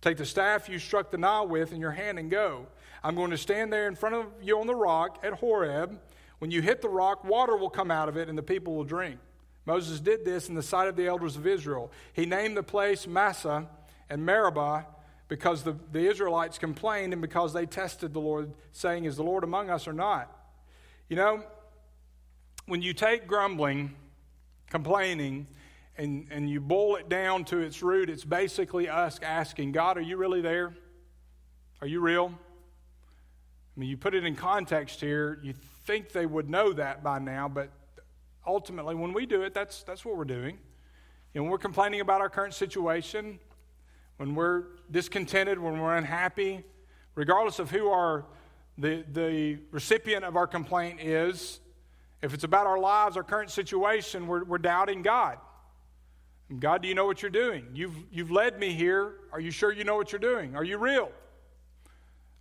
Take the staff you struck the Nile with in your hand and go. I'm going to stand there in front of you on the rock at Horeb when you hit the rock, water will come out of it and the people will drink. Moses did this in the sight of the elders of Israel. He named the place Massah and Meribah because the, the Israelites complained and because they tested the Lord, saying, Is the Lord among us or not? You know, when you take grumbling, complaining, and, and you boil it down to its root, it's basically us asking, God, are you really there? Are you real? I mean, you put it in context here, you think they would know that by now, but ultimately, when we do it, that's, that's what we're doing. You know, when we're complaining about our current situation, when we're discontented, when we're unhappy, regardless of who our, the, the recipient of our complaint is, if it's about our lives, our current situation, we're, we're doubting God. God, do you know what you're doing? You've, you've led me here. Are you sure you know what you're doing? Are you real?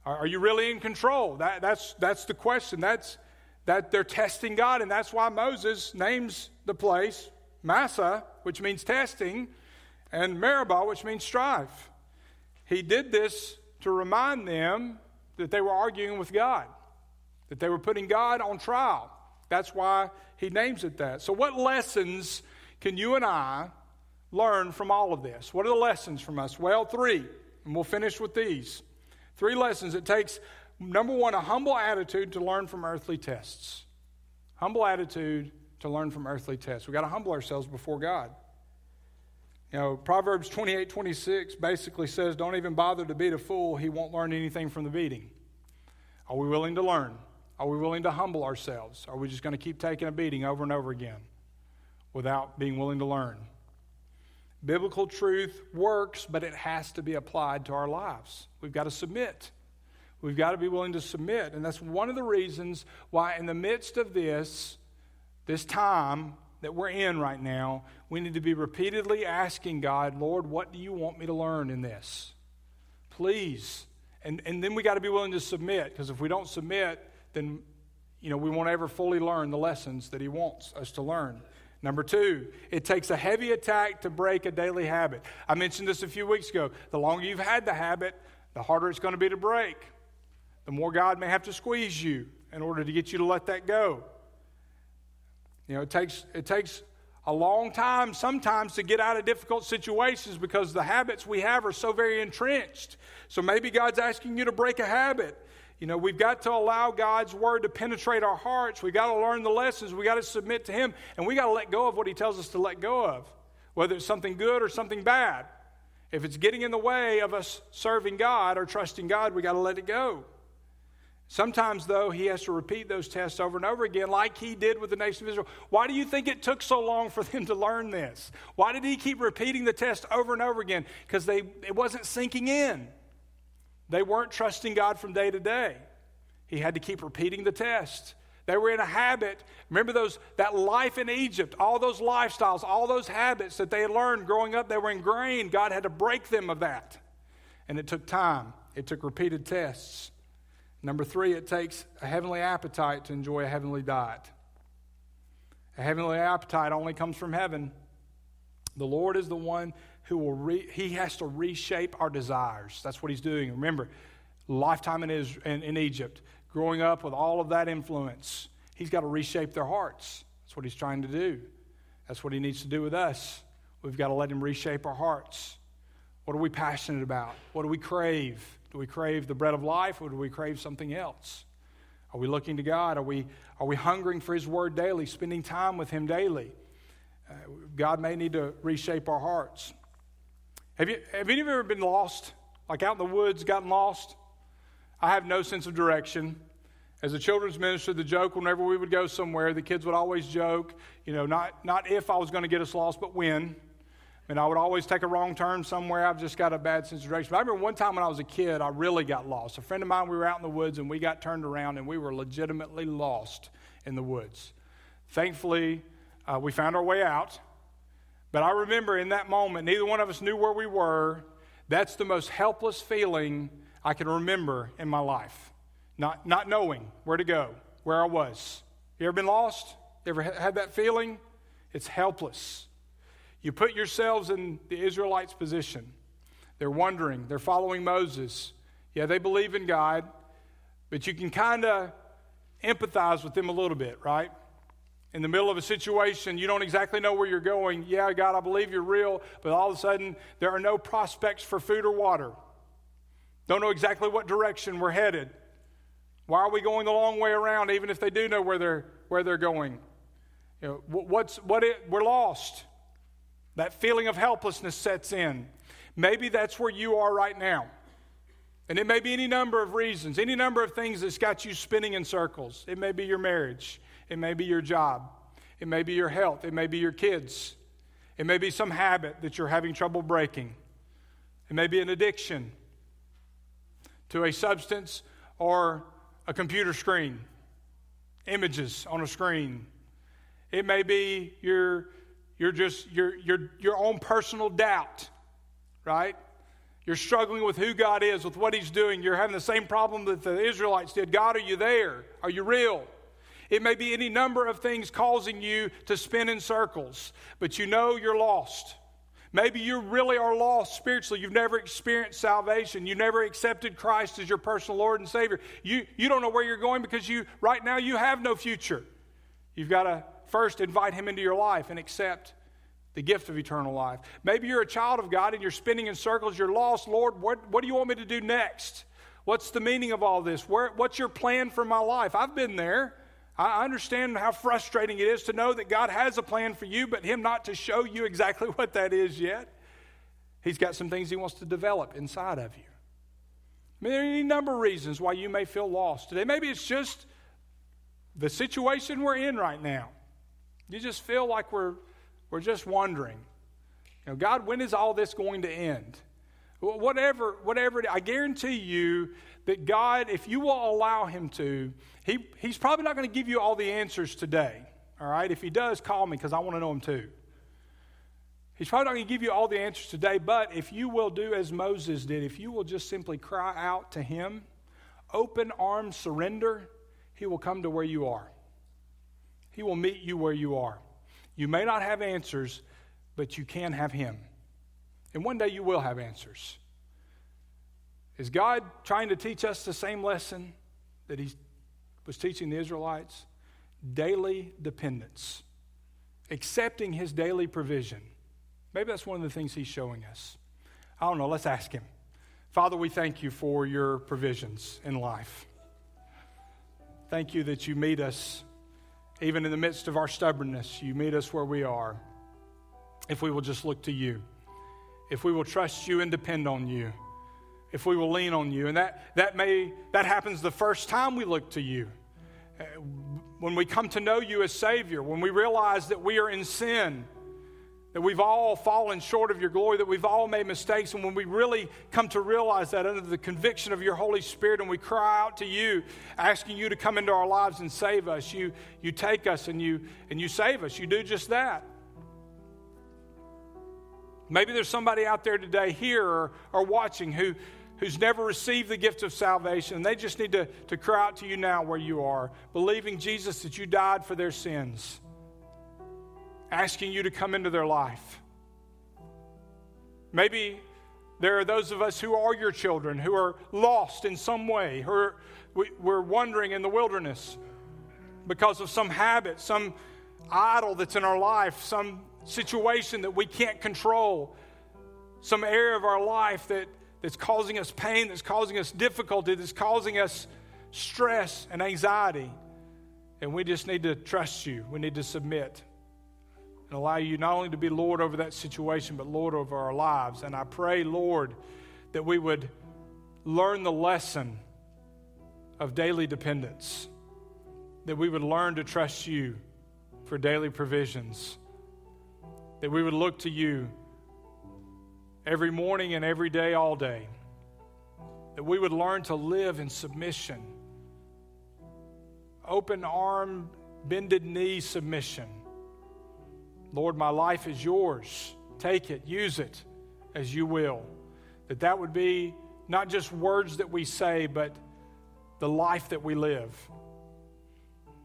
Are, are you really in control? That, that's, that's the question. That's, that they're testing God, and that's why Moses names the place Massah, which means testing, and Meribah, which means strife. He did this to remind them that they were arguing with God, that they were putting God on trial. That's why he names it that. So, what lessons can you and I learn from all of this? What are the lessons from us? Well, three, and we'll finish with these. Three lessons it takes Number one, a humble attitude to learn from earthly tests. Humble attitude to learn from earthly tests. We've got to humble ourselves before God. You know, Proverbs 28 26 basically says, Don't even bother to beat a fool. He won't learn anything from the beating. Are we willing to learn? Are we willing to humble ourselves? Are we just going to keep taking a beating over and over again without being willing to learn? Biblical truth works, but it has to be applied to our lives. We've got to submit. We've got to be willing to submit. And that's one of the reasons why, in the midst of this, this time that we're in right now, we need to be repeatedly asking God, Lord, what do you want me to learn in this? Please. And, and then we got to be willing to submit, because if we don't submit, then you know, we won't ever fully learn the lessons that He wants us to learn. Number two, it takes a heavy attack to break a daily habit. I mentioned this a few weeks ago. The longer you've had the habit, the harder it's going to be to break the more God may have to squeeze you in order to get you to let that go. You know, it takes, it takes a long time sometimes to get out of difficult situations because the habits we have are so very entrenched. So maybe God's asking you to break a habit. You know, we've got to allow God's word to penetrate our hearts. We've got to learn the lessons. We've got to submit to Him. And we got to let go of what He tells us to let go of, whether it's something good or something bad. If it's getting in the way of us serving God or trusting God, we got to let it go. Sometimes, though, he has to repeat those tests over and over again, like he did with the nation of Israel. Why do you think it took so long for them to learn this? Why did he keep repeating the test over and over again? Because they it wasn't sinking in. They weren't trusting God from day to day. He had to keep repeating the test. They were in a habit. Remember those that life in Egypt, all those lifestyles, all those habits that they had learned growing up, they were ingrained. God had to break them of that. And it took time. It took repeated tests. Number three, it takes a heavenly appetite to enjoy a heavenly diet. A heavenly appetite only comes from heaven. The Lord is the one who will, re, he has to reshape our desires. That's what he's doing. Remember, lifetime in, Israel, in, in Egypt, growing up with all of that influence, he's got to reshape their hearts. That's what he's trying to do. That's what he needs to do with us. We've got to let him reshape our hearts. What are we passionate about? What do we crave? Do we crave the bread of life or do we crave something else? Are we looking to God? Are we, are we hungering for His Word daily, spending time with Him daily? Uh, God may need to reshape our hearts. Have, you, have any of you ever been lost? Like out in the woods, gotten lost? I have no sense of direction. As a children's minister, the joke whenever we would go somewhere, the kids would always joke, you know, not, not if I was going to get us lost, but when. And I would always take a wrong turn somewhere. I've just got a bad sense of direction. But I remember one time when I was a kid, I really got lost. A friend of mine, we were out in the woods and we got turned around and we were legitimately lost in the woods. Thankfully, uh, we found our way out. But I remember in that moment, neither one of us knew where we were. That's the most helpless feeling I can remember in my life. Not, not knowing where to go, where I was. You ever been lost? You ever had that feeling? It's helpless. You put yourselves in the Israelites' position. They're wondering, they're following Moses. Yeah, they believe in God, but you can kind of empathize with them a little bit, right? In the middle of a situation, you don't exactly know where you're going. Yeah, God, I believe you're real, but all of a sudden, there are no prospects for food or water. Don't know exactly what direction we're headed. Why are we going the long way around, even if they do know where they're, where they're going? You know, what's, what it, we're lost. That feeling of helplessness sets in. Maybe that's where you are right now. And it may be any number of reasons, any number of things that's got you spinning in circles. It may be your marriage, it may be your job, it may be your health, it may be your kids, it may be some habit that you're having trouble breaking, it may be an addiction to a substance or a computer screen, images on a screen. It may be your you're just your your your own personal doubt, right? You're struggling with who God is, with what He's doing. You're having the same problem that the Israelites did. God, are you there? Are you real? It may be any number of things causing you to spin in circles, but you know you're lost. Maybe you really are lost spiritually. You've never experienced salvation. You never accepted Christ as your personal Lord and Savior. You, you don't know where you're going because you right now you have no future. You've got to first invite Him into your life and accept the gift of eternal life. Maybe you're a child of God and you're spinning in circles. You're lost. Lord, what, what do you want me to do next? What's the meaning of all this? Where, what's your plan for my life? I've been there. I understand how frustrating it is to know that God has a plan for you, but Him not to show you exactly what that is yet. He's got some things He wants to develop inside of you. I mean, there are any number of reasons why you may feel lost today. Maybe it's just the situation we're in right now. You just feel like we're, we're just wondering, you know, God, when is all this going to end? Whatever, whatever, I guarantee you that God, if you will allow Him to, he, He's probably not going to give you all the answers today. All right? If He does, call me because I want to know Him too. He's probably not going to give you all the answers today, but if you will do as Moses did, if you will just simply cry out to Him, open arms surrender, He will come to where you are. He will meet you where you are. You may not have answers, but you can have Him. And one day you will have answers. Is God trying to teach us the same lesson that He was teaching the Israelites? Daily dependence, accepting His daily provision. Maybe that's one of the things He's showing us. I don't know. Let's ask Him. Father, we thank you for your provisions in life. Thank you that you meet us even in the midst of our stubbornness. You meet us where we are if we will just look to you if we will trust you and depend on you, if we will lean on you. And that, that may that happens the first time we look to you. Uh, when we come to know you as Savior, when we realize that we are in sin, that we've all fallen short of your glory, that we've all made mistakes, and when we really come to realize that under the conviction of your Holy Spirit and we cry out to you, asking you to come into our lives and save us, you, you take us and you, and you save us. You do just that. Maybe there's somebody out there today, here or, or watching, who, who's never received the gift of salvation. And they just need to, to cry out to you now where you are, believing, Jesus, that you died for their sins, asking you to come into their life. Maybe there are those of us who are your children who are lost in some way, who are, we, we're wandering in the wilderness because of some habit, some idol that's in our life, some situation that we can't control, some area of our life that, that's causing us pain, that's causing us difficulty, that's causing us stress and anxiety. And we just need to trust you. We need to submit and allow you not only to be Lord over that situation, but Lord over our lives. And I pray, Lord, that we would learn the lesson of daily dependence, that we would learn to trust you for daily provisions that we would look to you every morning and every day, all day. That we would learn to live in submission, open arm, bended knee submission. Lord, my life is yours. Take it, use it as you will. That that would be not just words that we say, but the life that we live.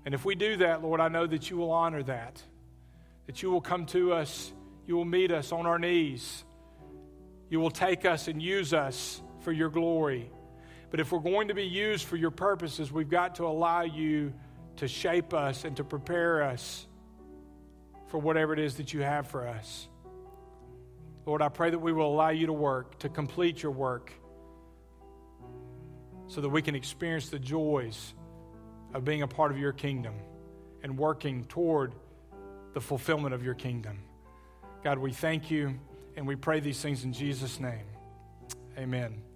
And if we do that, Lord, I know that you will honor that that you will come to us, you will meet us on our knees, you will take us and use us for your glory. But if we're going to be used for your purposes, we've got to allow you to shape us and to prepare us for whatever it is that you have for us. Lord, I pray that we will allow you to work, to complete your work, so that we can experience the joys of being a part of your kingdom and working toward the fulfillment of your kingdom. God, we thank you and we pray these things in Jesus' name. Amen.